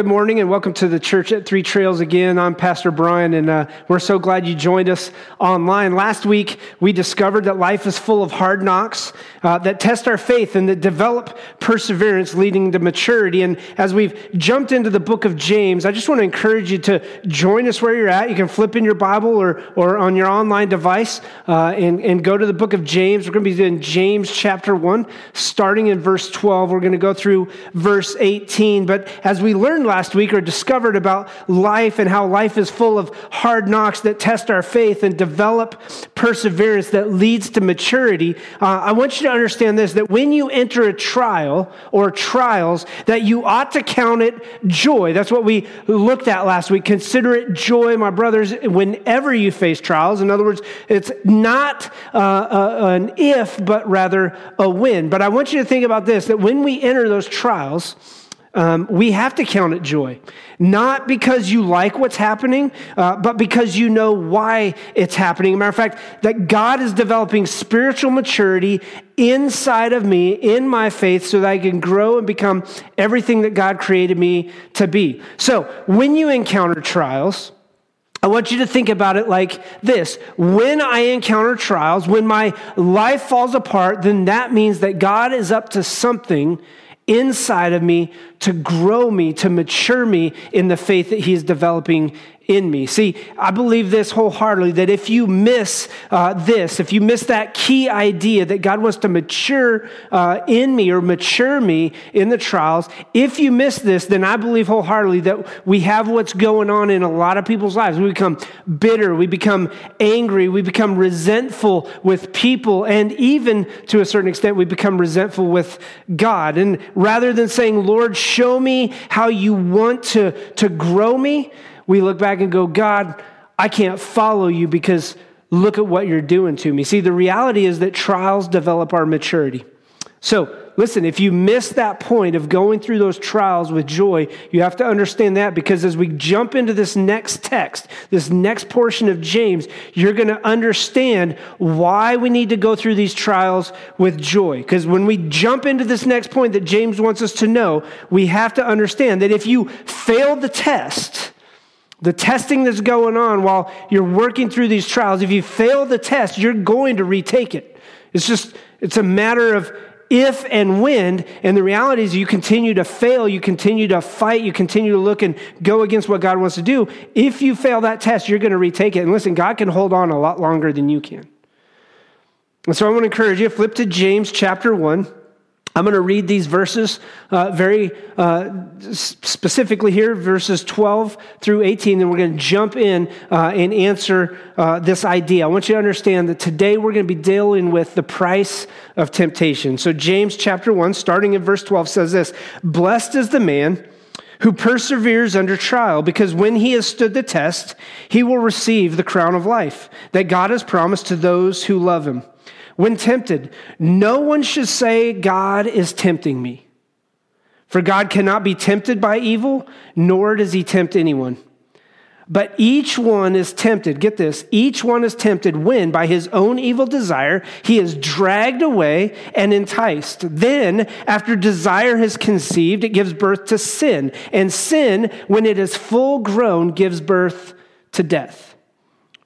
Good morning and welcome to the church at Three Trails again. I'm Pastor Brian, and uh, we're so glad you joined us online. Last week, we discovered that life is full of hard knocks uh, that test our faith and that develop perseverance, leading to maturity. And as we've jumped into the book of James, I just want to encourage you to join us where you're at. You can flip in your Bible or, or on your online device uh, and, and go to the book of James. We're going to be in James chapter 1, starting in verse 12. We're going to go through verse 18. But as we learn last week or discovered about life and how life is full of hard knocks that test our faith and develop perseverance that leads to maturity, uh, I want you to understand this that when you enter a trial or trials, that you ought to count it joy. That's what we looked at last week. Consider it joy, my brothers, whenever you face trials. In other words, it's not uh, uh, an if, but rather a when. But I want you to think about this that when we enter those trials, um, we have to count it joy. Not because you like what's happening, uh, but because you know why it's happening. matter of fact, that God is developing spiritual maturity inside of me, in my faith, so that I can grow and become everything that God created me to be. So when you encounter trials, I want you to think about it like this. When I encounter trials, when my life falls apart, then that means that God is up to something inside of me to grow me, to mature me in the faith that He is developing in me. See, I believe this wholeheartedly that if you miss uh, this, if you miss that key idea that God wants to mature uh, in me or mature me in the trials, if you miss this, then I believe wholeheartedly that we have what's going on in a lot of people's lives. We become bitter, we become angry, we become resentful with people, and even to a certain extent, we become resentful with God. And rather than saying, Lord, show me how you want to, to grow me, we look back and go, God, I can't follow you because look at what you're doing to me. See, the reality is that trials develop our maturity. So, listen, if you miss that point of going through those trials with joy, you have to understand that because as we jump into this next text, this next portion of James, you're going to understand why we need to go through these trials with joy. Because when we jump into this next point that James wants us to know, we have to understand that if you fail the test, the testing that's going on while you're working through these trials, if you fail the test, you're going to retake it. It's just, it's a matter of if and when. And the reality is, you continue to fail, you continue to fight, you continue to look and go against what God wants to do. If you fail that test, you're going to retake it. And listen, God can hold on a lot longer than you can. And so I want to encourage you, flip to James chapter 1. I'm going to read these verses uh, very uh, specifically here, verses 12 through 18, and we're going to jump in uh, and answer uh, this idea. I want you to understand that today we're going to be dealing with the price of temptation. So, James chapter 1, starting in verse 12, says this Blessed is the man who perseveres under trial, because when he has stood the test, he will receive the crown of life that God has promised to those who love him. When tempted, no one should say, God is tempting me. For God cannot be tempted by evil, nor does he tempt anyone. But each one is tempted, get this, each one is tempted when, by his own evil desire, he is dragged away and enticed. Then, after desire has conceived, it gives birth to sin. And sin, when it is full grown, gives birth to death.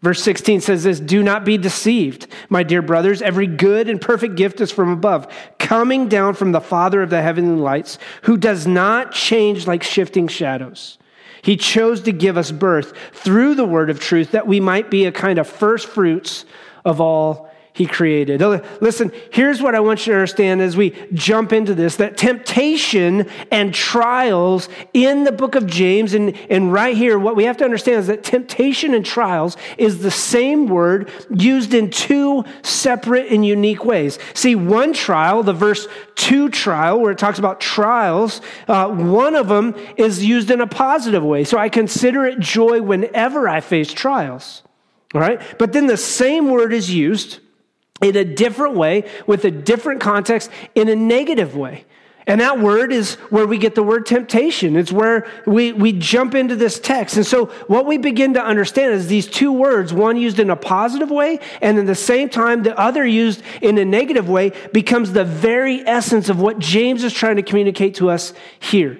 Verse 16 says this Do not be deceived, my dear brothers. Every good and perfect gift is from above, coming down from the Father of the heavenly lights, who does not change like shifting shadows. He chose to give us birth through the word of truth that we might be a kind of first fruits of all he created. Listen, here's what I want you to understand as we jump into this that temptation and trials in the book of James, and, and right here, what we have to understand is that temptation and trials is the same word used in two separate and unique ways. See, one trial, the verse 2 trial, where it talks about trials, uh, one of them is used in a positive way. So I consider it joy whenever I face trials. All right? But then the same word is used in a different way, with a different context, in a negative way. And that word is where we get the word temptation. It's where we, we jump into this text. And so, what we begin to understand is these two words, one used in a positive way, and at the same time, the other used in a negative way, becomes the very essence of what James is trying to communicate to us here.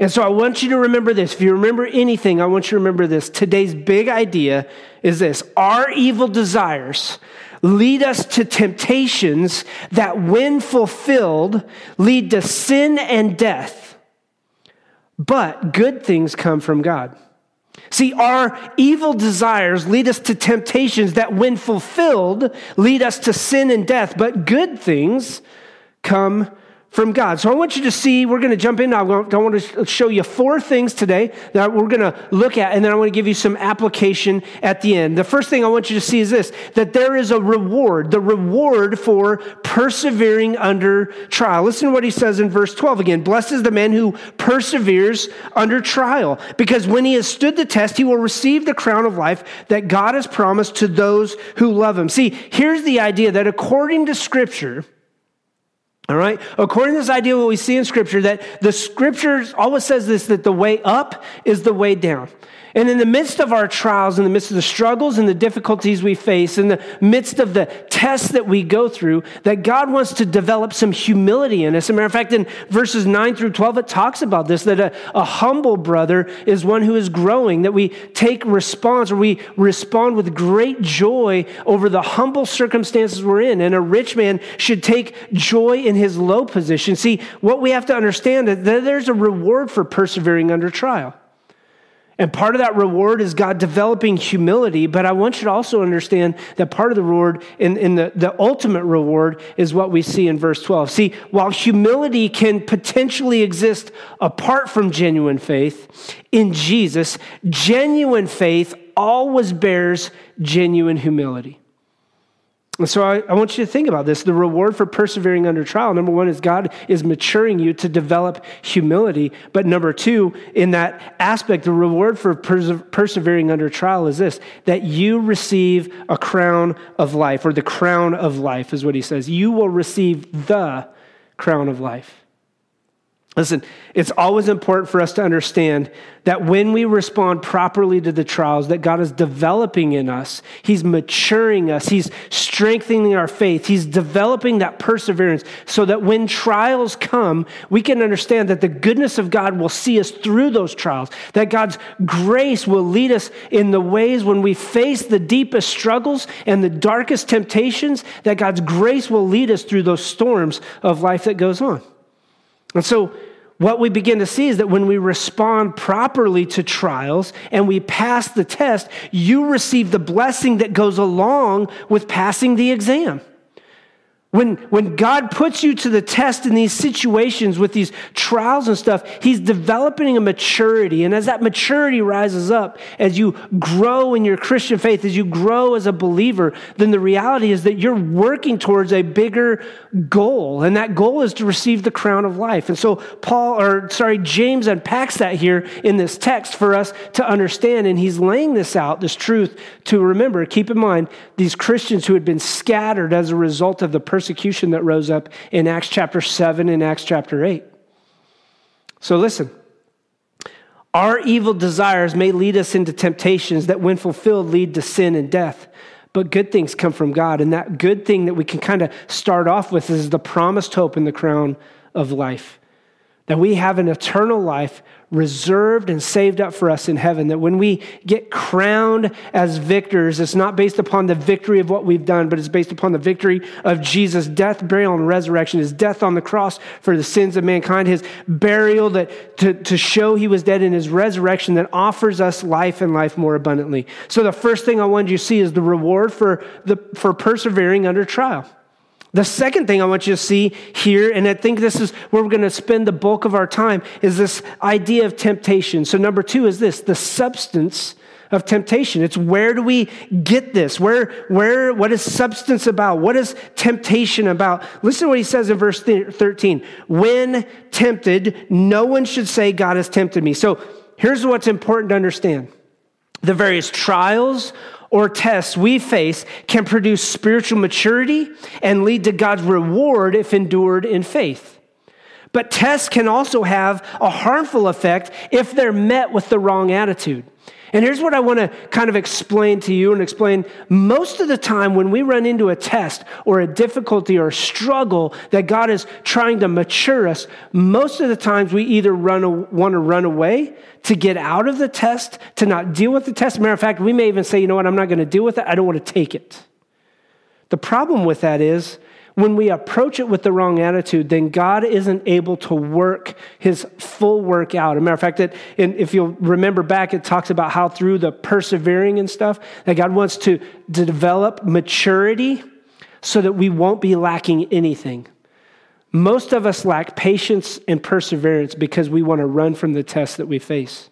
And so I want you to remember this. If you remember anything, I want you to remember this. Today's big idea is this our evil desires lead us to temptations that, when fulfilled, lead to sin and death. But good things come from God. See, our evil desires lead us to temptations that, when fulfilled, lead us to sin and death. But good things come from God. So I want you to see, we're going to jump in. I want to show you four things today that we're going to look at, and then I want to give you some application at the end. The first thing I want you to see is this that there is a reward, the reward for persevering under trial. Listen to what he says in verse 12 again. Blessed is the man who perseveres under trial, because when he has stood the test, he will receive the crown of life that God has promised to those who love him. See, here's the idea that according to Scripture, all right? According to this idea, what we see in Scripture, that the Scriptures always says this that the way up is the way down. And in the midst of our trials, in the midst of the struggles and the difficulties we face, in the midst of the tests that we go through, that God wants to develop some humility in us. As a matter of fact, in verses 9 through 12, it talks about this that a, a humble brother is one who is growing, that we take response or we respond with great joy over the humble circumstances we're in. And a rich man should take joy in his low position. See, what we have to understand is that there's a reward for persevering under trial. And part of that reward is God developing humility, but I want you to also understand that part of the reward, in, in the, the ultimate reward, is what we see in verse 12. See, while humility can potentially exist apart from genuine faith, in Jesus, genuine faith always bears genuine humility. And so I, I, want you to think about this. The reward for persevering under trial, number one, is God is maturing you to develop humility. But number two, in that aspect, the reward for perse- persevering under trial is this that you receive a crown of life, or the crown of life is what he says. You will receive the crown of life. Listen, it's always important for us to understand that when we respond properly to the trials that God is developing in us, He's maturing us, He's strengthening our faith, He's developing that perseverance so that when trials come, we can understand that the goodness of God will see us through those trials, that God's grace will lead us in the ways when we face the deepest struggles and the darkest temptations, that God's grace will lead us through those storms of life that goes on. And so, what we begin to see is that when we respond properly to trials and we pass the test, you receive the blessing that goes along with passing the exam. When, when God puts you to the test in these situations with these trials and stuff, He's developing a maturity. And as that maturity rises up, as you grow in your Christian faith, as you grow as a believer, then the reality is that you're working towards a bigger goal. And that goal is to receive the crown of life. And so Paul, or sorry, James unpacks that here in this text for us to understand. And he's laying this out, this truth to remember. Keep in mind, these Christians who had been scattered as a result of the persecution persecution that rose up in Acts chapter 7 and Acts chapter 8. So listen. Our evil desires may lead us into temptations that, when fulfilled, lead to sin and death. But good things come from God. And that good thing that we can kind of start off with is the promised hope in the crown of life. That we have an eternal life reserved and saved up for us in heaven. That when we get crowned as victors, it's not based upon the victory of what we've done, but it's based upon the victory of Jesus' death, burial, and resurrection, his death on the cross for the sins of mankind, his burial that to, to show he was dead, and his resurrection that offers us life and life more abundantly. So the first thing I wanted you to see is the reward for, the, for persevering under trial. The second thing I want you to see here, and I think this is where we're going to spend the bulk of our time, is this idea of temptation. So, number two is this the substance of temptation. It's where do we get this? Where, where, what is substance about? What is temptation about? Listen to what he says in verse 13. When tempted, no one should say, God has tempted me. So, here's what's important to understand the various trials or tests we face can produce spiritual maturity and lead to God's reward if endured in faith. But tests can also have a harmful effect if they're met with the wrong attitude. And here's what I want to kind of explain to you and explain. Most of the time, when we run into a test or a difficulty or a struggle that God is trying to mature us, most of the times we either run, want to run away to get out of the test, to not deal with the test. Matter of fact, we may even say, you know what, I'm not going to deal with it. I don't want to take it. The problem with that is when we approach it with the wrong attitude, then God isn't able to work his full work out. As a matter of fact, that if you'll remember back, it talks about how through the persevering and stuff, that God wants to, to develop maturity so that we won't be lacking anything. Most of us lack patience and perseverance because we want to run from the tests that we face.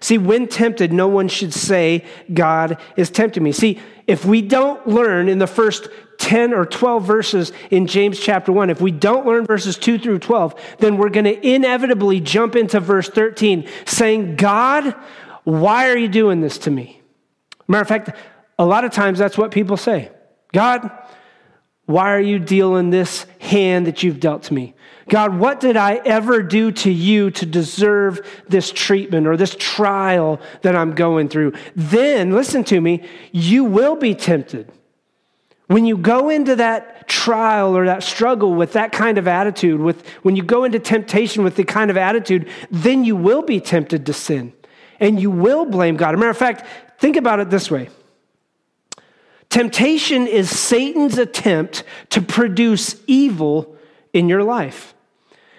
See, when tempted, no one should say, God is tempting me. See, if we don't learn in the first 10 or 12 verses in James chapter 1, if we don't learn verses 2 through 12, then we're going to inevitably jump into verse 13 saying, God, why are you doing this to me? Matter of fact, a lot of times that's what people say God, why are you dealing this hand that you've dealt to me? God, what did I ever do to you to deserve this treatment or this trial that I'm going through? Then, listen to me, you will be tempted. When you go into that trial or that struggle with that kind of attitude, with, when you go into temptation with the kind of attitude, then you will be tempted to sin and you will blame God. As a matter of fact, think about it this way Temptation is Satan's attempt to produce evil in your life.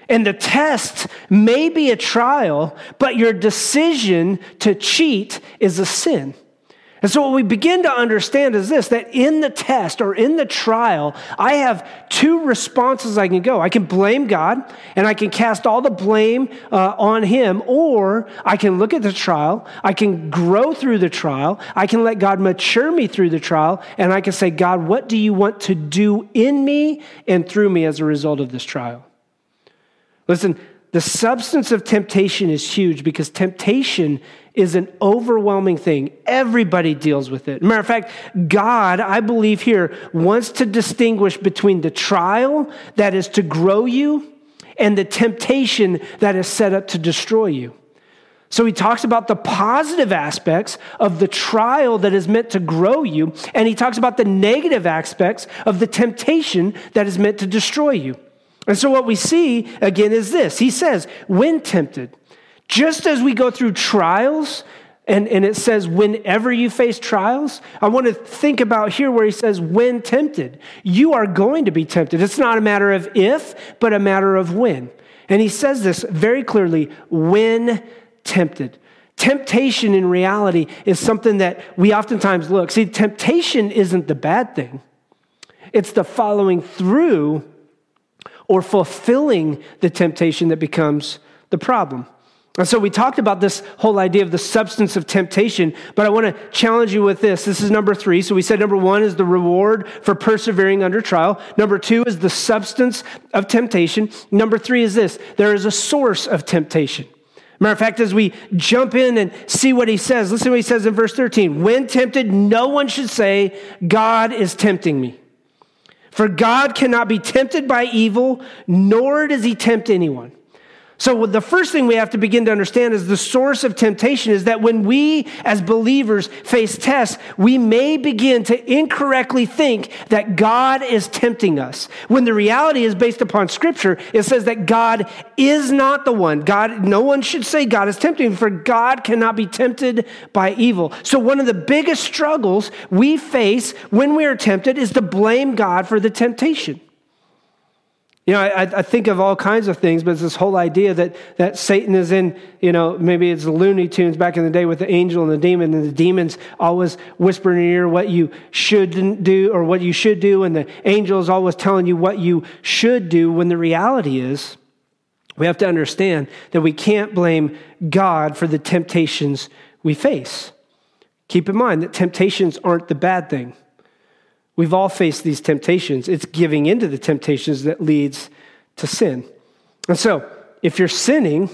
And the test may be a trial, but your decision to cheat is a sin. And so, what we begin to understand is this that in the test or in the trial, I have two responses I can go. I can blame God and I can cast all the blame uh, on Him, or I can look at the trial, I can grow through the trial, I can let God mature me through the trial, and I can say, God, what do you want to do in me and through me as a result of this trial? Listen, the substance of temptation is huge because temptation is an overwhelming thing. Everybody deals with it. Matter of fact, God, I believe here, wants to distinguish between the trial that is to grow you and the temptation that is set up to destroy you. So he talks about the positive aspects of the trial that is meant to grow you, and he talks about the negative aspects of the temptation that is meant to destroy you. And so, what we see again is this He says, when tempted, just as we go through trials, and, and it says, whenever you face trials, I want to think about here where he says, when tempted. You are going to be tempted. It's not a matter of if, but a matter of when. And he says this very clearly when tempted. Temptation in reality is something that we oftentimes look. See, temptation isn't the bad thing, it's the following through or fulfilling the temptation that becomes the problem. And so we talked about this whole idea of the substance of temptation, but I want to challenge you with this. This is number three. So we said number one is the reward for persevering under trial. Number two is the substance of temptation. Number three is this there is a source of temptation. Matter of fact, as we jump in and see what he says, listen to what he says in verse 13. When tempted, no one should say, God is tempting me. For God cannot be tempted by evil, nor does he tempt anyone. So, the first thing we have to begin to understand is the source of temptation is that when we as believers face tests, we may begin to incorrectly think that God is tempting us. When the reality is based upon scripture, it says that God is not the one. God, no one should say God is tempting, for God cannot be tempted by evil. So, one of the biggest struggles we face when we are tempted is to blame God for the temptation. You know, I, I, think of all kinds of things, but it's this whole idea that, that Satan is in, you know, maybe it's the Looney Tunes back in the day with the angel and the demon, and the demons always whisper in your ear what you shouldn't do or what you should do, and the angel is always telling you what you should do, when the reality is, we have to understand that we can't blame God for the temptations we face. Keep in mind that temptations aren't the bad thing. We've all faced these temptations. It's giving into the temptations that leads to sin. And so, if you're sinning,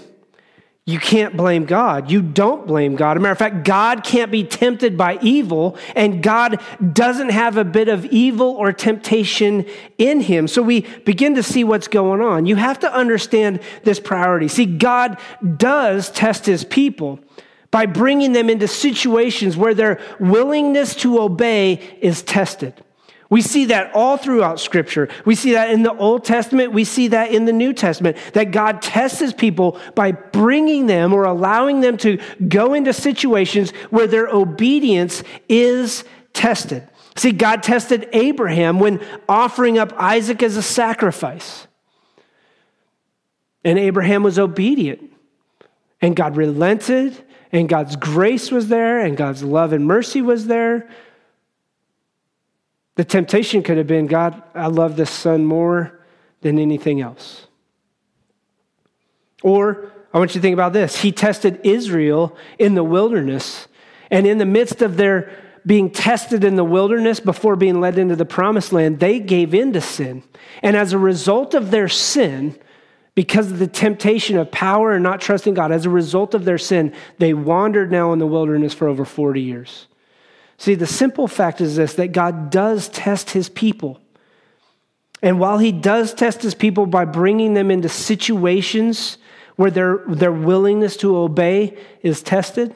you can't blame God. You don't blame God. As a matter of fact, God can't be tempted by evil, and God doesn't have a bit of evil or temptation in him. So we begin to see what's going on. You have to understand this priority. See, God does test his people, by bringing them into situations where their willingness to obey is tested. We see that all throughout Scripture. We see that in the Old Testament. We see that in the New Testament, that God tests his people by bringing them or allowing them to go into situations where their obedience is tested. See, God tested Abraham when offering up Isaac as a sacrifice. And Abraham was obedient. And God relented, and God's grace was there, and God's love and mercy was there. The temptation could have been God, I love this son more than anything else. Or I want you to think about this He tested Israel in the wilderness, and in the midst of their being tested in the wilderness before being led into the promised land, they gave in to sin. And as a result of their sin, because of the temptation of power and not trusting God, as a result of their sin, they wandered now in the wilderness for over 40 years. See, the simple fact is this that God does test his people. And while he does test his people by bringing them into situations where their, their willingness to obey is tested,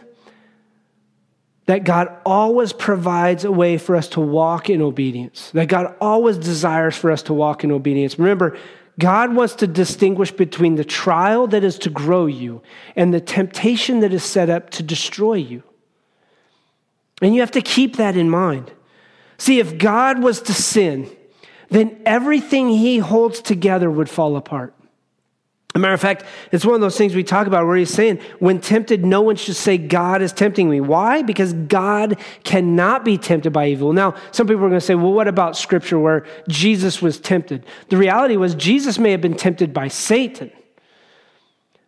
that God always provides a way for us to walk in obedience, that God always desires for us to walk in obedience. Remember, God wants to distinguish between the trial that is to grow you and the temptation that is set up to destroy you. And you have to keep that in mind. See, if God was to sin, then everything he holds together would fall apart. a matter of fact, it's one of those things we talk about where he's saying, when tempted, no one should say, God is tempting me. Why? Because God cannot be tempted by evil. Now, some people are going to say, well, what about scripture where Jesus was tempted? The reality was, Jesus may have been tempted by Satan.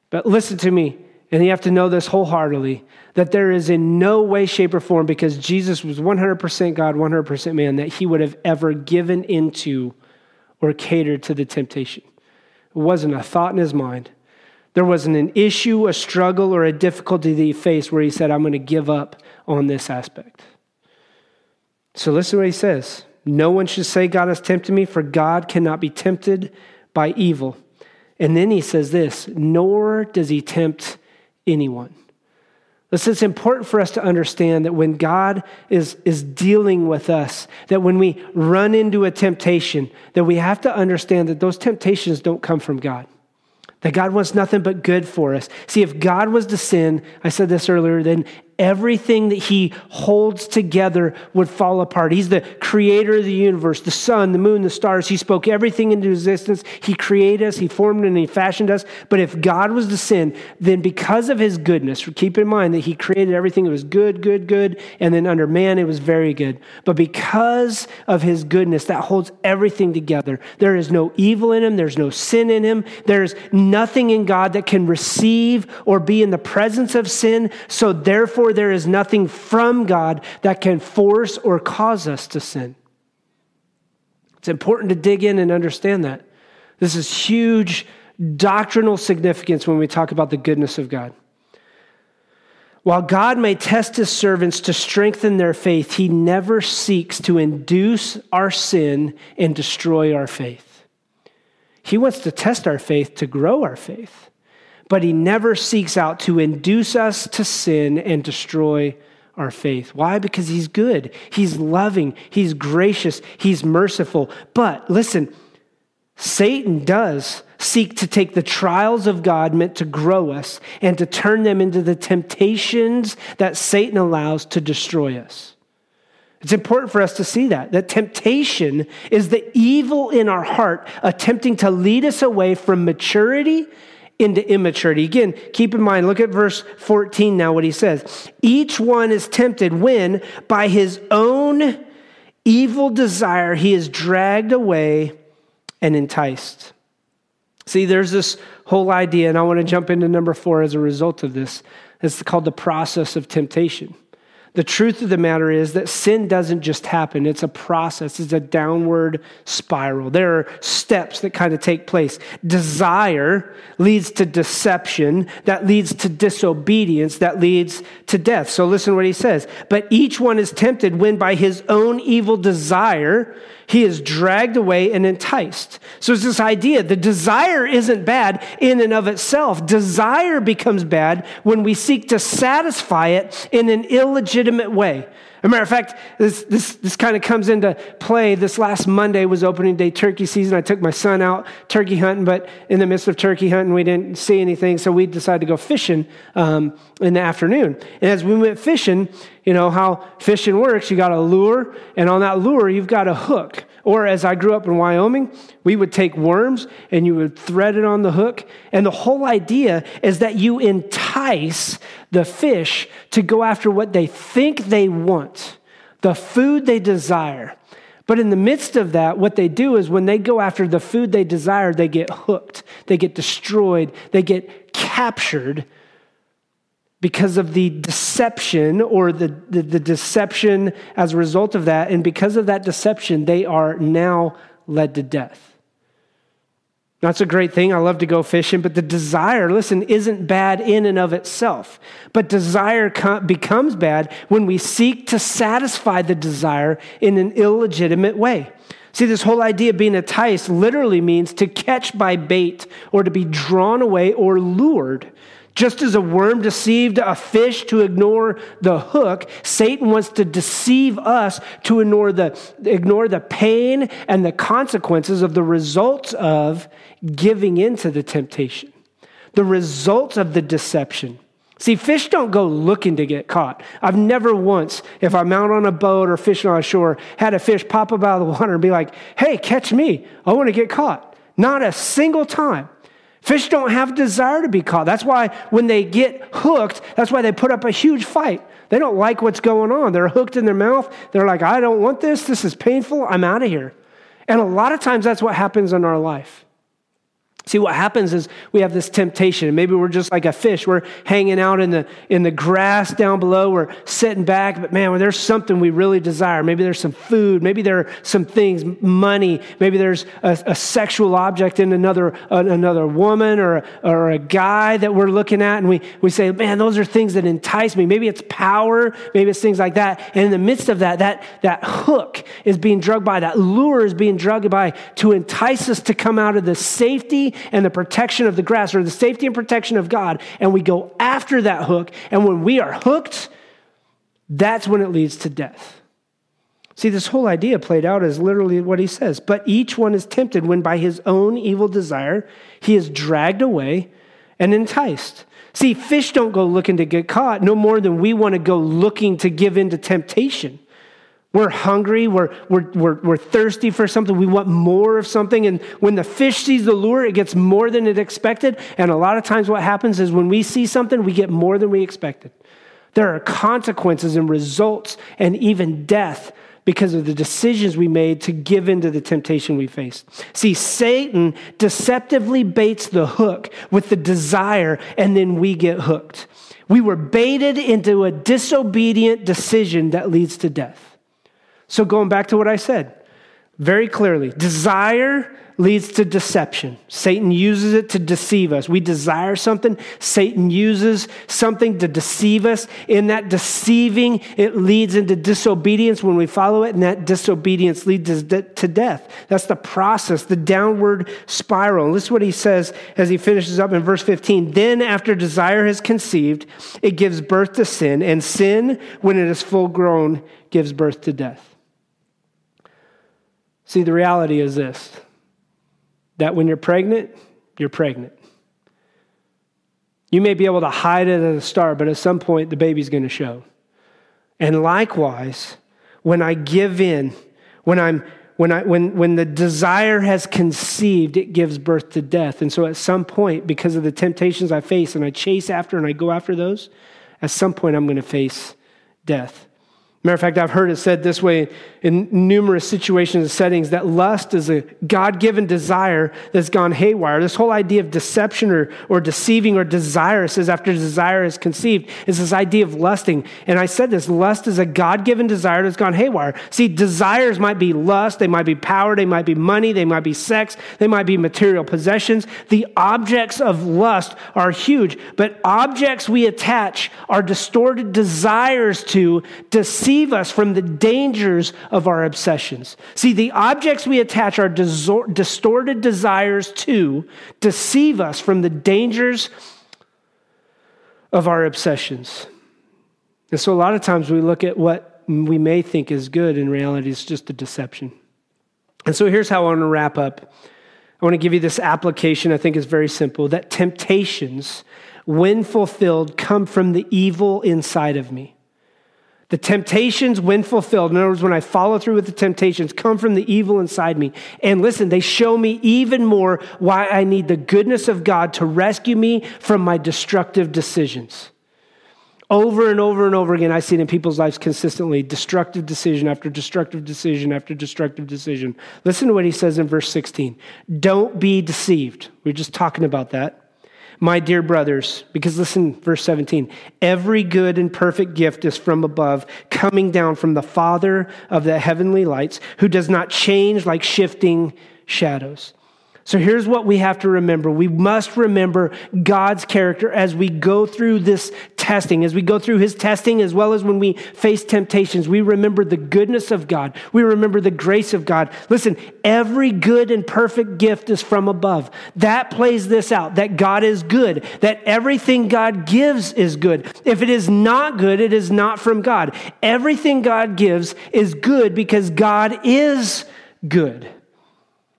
But listen to me, and you have to know this wholeheartedly that there is in no way, shape, or form, because Jesus was 100% God, 100% man, that he would have ever given into or catered to the temptation. It wasn't a thought in his mind. There wasn't an issue, a struggle, or a difficulty that he faced where he said, I'm going to give up on this aspect. So listen to what he says. No one should say, God has tempted me, for God cannot be tempted by evil. And then he says this, nor does he tempt anyone. Listen, it's important for us to understand that when God is, is dealing with us, that when we run into a temptation, that we have to understand that those temptations don't come from God. That God wants nothing but good for us. See, if God was to sin, I said this earlier, then everything that he holds together would fall apart. He's the creator of the universe, the sun, the moon, the stars. He spoke everything into existence. He created us, he formed and he fashioned us. But if God was the sin, then because of his goodness, keep in mind that he created everything, it was good, good, good, and then under man it was very good. But because of his goodness, that holds everything together. There is no evil in him, there's no sin in him, there's nothing in God that can receive or be in the presence of sin. So therefore, Therefore, there is nothing from God that can force or cause us to sin. It's important to dig in and understand that. This is huge doctrinal significance when we talk about the goodness of God. While God may test his servants to strengthen their faith, he never seeks to induce our sin and destroy our faith. He wants to test our faith to grow our faith but he never seeks out to induce us to sin and destroy our faith. Why? Because he's good, he's loving, he's gracious, he's merciful. But listen, Satan does seek to take the trials of God meant to grow us and to turn them into the temptations that Satan allows to destroy us. It's important for us to see that. That temptation is the evil in our heart attempting to lead us away from maturity into immaturity. Again, keep in mind, look at verse 14 now, what he says. Each one is tempted when, by his own evil desire, he is dragged away and enticed. See, there's this whole idea, and I want to jump into number four as a result of this. It's called the process of temptation. The truth of the matter is that sin doesn't just happen. It's a process. It's a downward spiral. There are steps that kind of take place. Desire leads to deception, that leads to disobedience, that leads to death. So listen to what he says. But each one is tempted when by his own evil desire he is dragged away and enticed. So it's this idea the desire isn't bad in and of itself. Desire becomes bad when we seek to satisfy it in an illegitimate way. As a matter of fact, this, this, this kind of comes into play. This last Monday was opening day turkey season. I took my son out turkey hunting, but in the midst of turkey hunting, we didn't see anything, so we decided to go fishing um, in the afternoon. And as we went fishing, you know how fishing works. You got a lure, and on that lure, you've got a hook. Or as I grew up in Wyoming, we would take worms and you would thread it on the hook. And the whole idea is that you entice the fish to go after what they think they want, the food they desire. But in the midst of that, what they do is when they go after the food they desire, they get hooked, they get destroyed, they get captured because of the deception or the, the, the, deception as a result of that. And because of that deception, they are now led to death. That's a great thing. I love to go fishing, but the desire, listen, isn't bad in and of itself. But desire becomes bad when we seek to satisfy the desire in an illegitimate way. See, this whole idea of being enticed literally means to catch by bait or to be drawn away or lured. Just as a worm deceived a fish to ignore the hook, Satan wants to deceive us to ignore the, ignore the pain and the consequences of the results of giving into the temptation, the results of the deception. See, fish don't go looking to get caught. I've never once, if I'm out on a boat or fishing on a shore, had a fish pop up out of the water and be like, hey, catch me. I want to get caught. Not a single time. Fish don't have desire to be caught. That's why when they get hooked, that's why they put up a huge fight. They don't like what's going on. They're hooked in their mouth. They're like, I don't want this. This is painful. I'm out of here. And a lot of times that's what happens in our life. See, what happens is we have this temptation, maybe we're just like a fish. We're hanging out in the, in the grass down below. We're sitting back, but man, there's something we really desire. Maybe there's some food. Maybe there are some things, money. Maybe there's a, a sexual object in another, another woman or, or a guy that we're looking at, and we, we say, man, those are things that entice me. Maybe it's power. Maybe it's things like that. And in the midst of that, that, that hook is being drugged by, that lure is being drugged by to entice us to come out of the safety and the protection of the grass or the safety and protection of God, and we go after that hook. And when we are hooked, that's when it leads to death. See, this whole idea played out is literally what he says. But each one is tempted when by his own evil desire he is dragged away and enticed. See, fish don't go looking to get caught no more than we want to go looking to give in to temptation. We're hungry, we're, we're, we're, we're thirsty for something, we want more of something. And when the fish sees the lure, it gets more than it expected. And a lot of times, what happens is when we see something, we get more than we expected. There are consequences and results and even death because of the decisions we made to give into the temptation we faced. See, Satan deceptively baits the hook with the desire, and then we get hooked. We were baited into a disobedient decision that leads to death. So, going back to what I said very clearly, desire leads to deception. Satan uses it to deceive us. We desire something, Satan uses something to deceive us. In that deceiving, it leads into disobedience when we follow it, and that disobedience leads to death. That's the process, the downward spiral. And this is what he says as he finishes up in verse 15. Then, after desire has conceived, it gives birth to sin, and sin, when it is full grown, gives birth to death. See, the reality is this that when you're pregnant, you're pregnant. You may be able to hide it at the start, but at some point, the baby's going to show. And likewise, when I give in, when I'm when, I, when, when the desire has conceived, it gives birth to death. And so at some point, because of the temptations I face and I chase after and I go after those, at some point I'm going to face death. Matter of fact, I've heard it said this way in numerous situations and settings that lust is a God given desire that's gone haywire. This whole idea of deception or, or deceiving or desire says after desire is conceived is this idea of lusting. And I said this lust is a God given desire that's gone haywire. See, desires might be lust, they might be power, they might be money, they might be sex, they might be material possessions. The objects of lust are huge, but objects we attach our distorted desires to deceive deceive us from the dangers of our obsessions. See, the objects we attach our distorted desires to deceive us from the dangers of our obsessions. And so, a lot of times we look at what we may think is good, in reality, it's just a deception. And so, here's how I want to wrap up. I want to give you this application, I think is very simple that temptations, when fulfilled, come from the evil inside of me. The temptations, when fulfilled, in other words, when I follow through with the temptations, come from the evil inside me. And listen, they show me even more why I need the goodness of God to rescue me from my destructive decisions. Over and over and over again, I see it in people's lives consistently destructive decision after destructive decision after destructive decision. Listen to what he says in verse 16. Don't be deceived. We we're just talking about that my dear brothers, because listen, verse 17, every good and perfect gift is from above, coming down from the Father of the heavenly lights, who does not change like shifting shadows. So here's what we have to remember. We must remember God's character as we go through this testing, as we go through his testing, as well as when we face temptations. We remember the goodness of God. We remember the grace of God. Listen, every good and perfect gift is from above. That plays this out that God is good, that everything God gives is good. If it is not good, it is not from God. Everything God gives is good because God is good.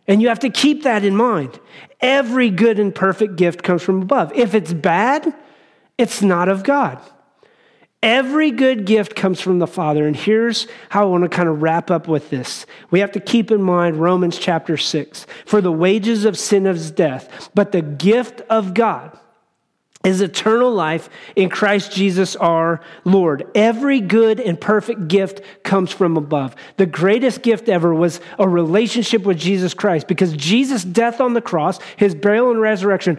And you have to keep that in mind. Every good and perfect gift comes from above. If it's bad, it's not of God. Every good gift comes from the Father. And here's how I want to kind of wrap up with this. We have to keep in mind Romans chapter 6. For the wages of sin is death, but the gift of God is eternal life in Christ Jesus our Lord. Every good and perfect gift comes from above. The greatest gift ever was a relationship with Jesus Christ because Jesus' death on the cross, his burial and resurrection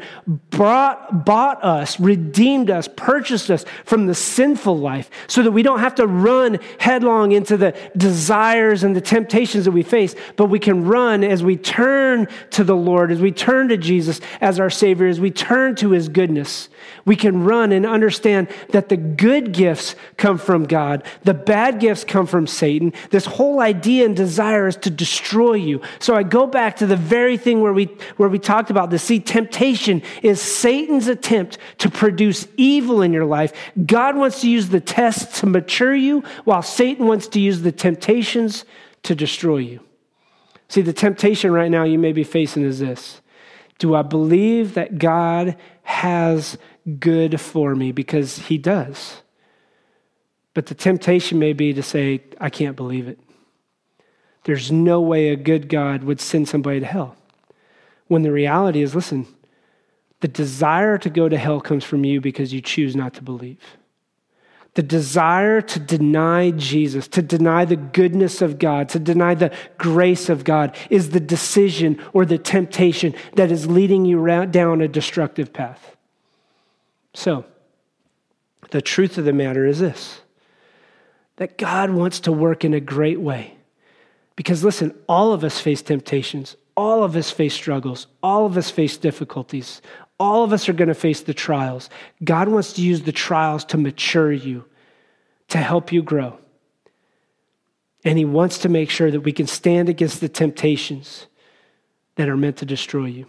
brought, bought us, redeemed us, purchased us from the sinful life so that we don't have to run headlong into the desires and the temptations that we face, but we can run as we turn to the Lord, as we turn to Jesus as our Savior, as we turn to his goodness. We can run and understand that the good gifts come from God, the bad gifts come from Satan. This whole idea and desire is to destroy you. So I go back to the very thing where we, where we talked about this. See, temptation is Satan's attempt to produce evil in your life. God wants to use the test to mature you, while Satan wants to use the temptations to destroy you. See, the temptation right now you may be facing is this Do I believe that God has good for me because he does. But the temptation may be to say, I can't believe it. There's no way a good God would send somebody to hell. When the reality is, listen, the desire to go to hell comes from you because you choose not to believe. The desire to deny Jesus, to deny the goodness of God, to deny the grace of God is the decision or the temptation that is leading you down a destructive path. So, the truth of the matter is this that God wants to work in a great way. Because listen, all of us face temptations, all of us face struggles, all of us face difficulties, all of us are going to face the trials. God wants to use the trials to mature you, to help you grow. And He wants to make sure that we can stand against the temptations that are meant to destroy you.